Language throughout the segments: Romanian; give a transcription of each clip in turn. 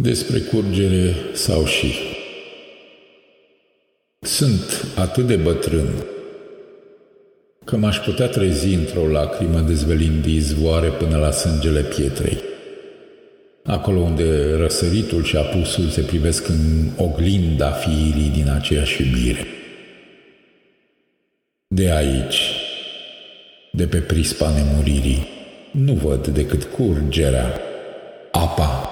Despre curgere sau și. Sunt atât de bătrân că m-aș putea trezi într-o lacrimă dezvelind izvoare până la sângele pietrei. Acolo unde răsăritul și apusul se privesc în oglinda fiirii din aceeași iubire. De aici, de pe prispa nemuririi, nu văd decât curgerea, apa,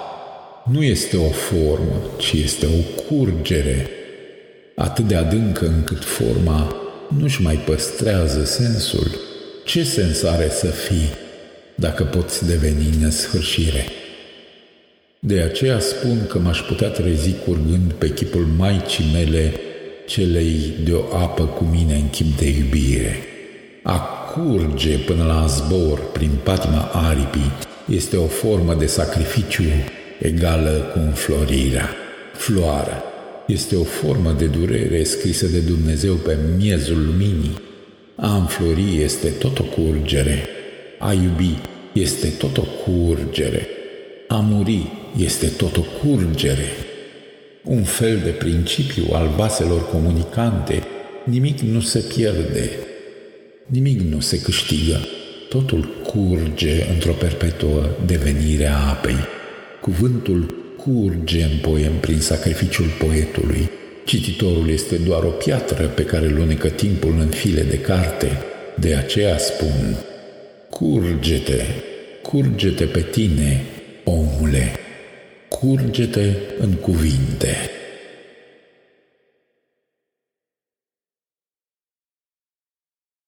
nu este o formă, ci este o curgere, atât de adâncă încât forma nu-și mai păstrează sensul. Ce sens are să fii dacă poți deveni nesfârșire? De aceea spun că m-aș putea trezi curgând pe chipul maicii mele, celei de o apă cu mine în chip de iubire. A curge până la zbor prin patima aripii este o formă de sacrificiu egală cu înflorirea. Floarea este o formă de durere scrisă de Dumnezeu pe miezul luminii. A înflori este tot o curgere. A iubi este tot o curgere. A muri este tot o curgere. Un fel de principiu al vaselor comunicante, nimic nu se pierde, nimic nu se câștigă, totul curge într-o perpetuă devenire a apei. Cuvântul curge în poem prin sacrificiul poetului. Cititorul este doar o piatră pe care lunecă timpul în file de carte. De aceea spun, curgete, curgete pe tine, omule, curgete în cuvinte.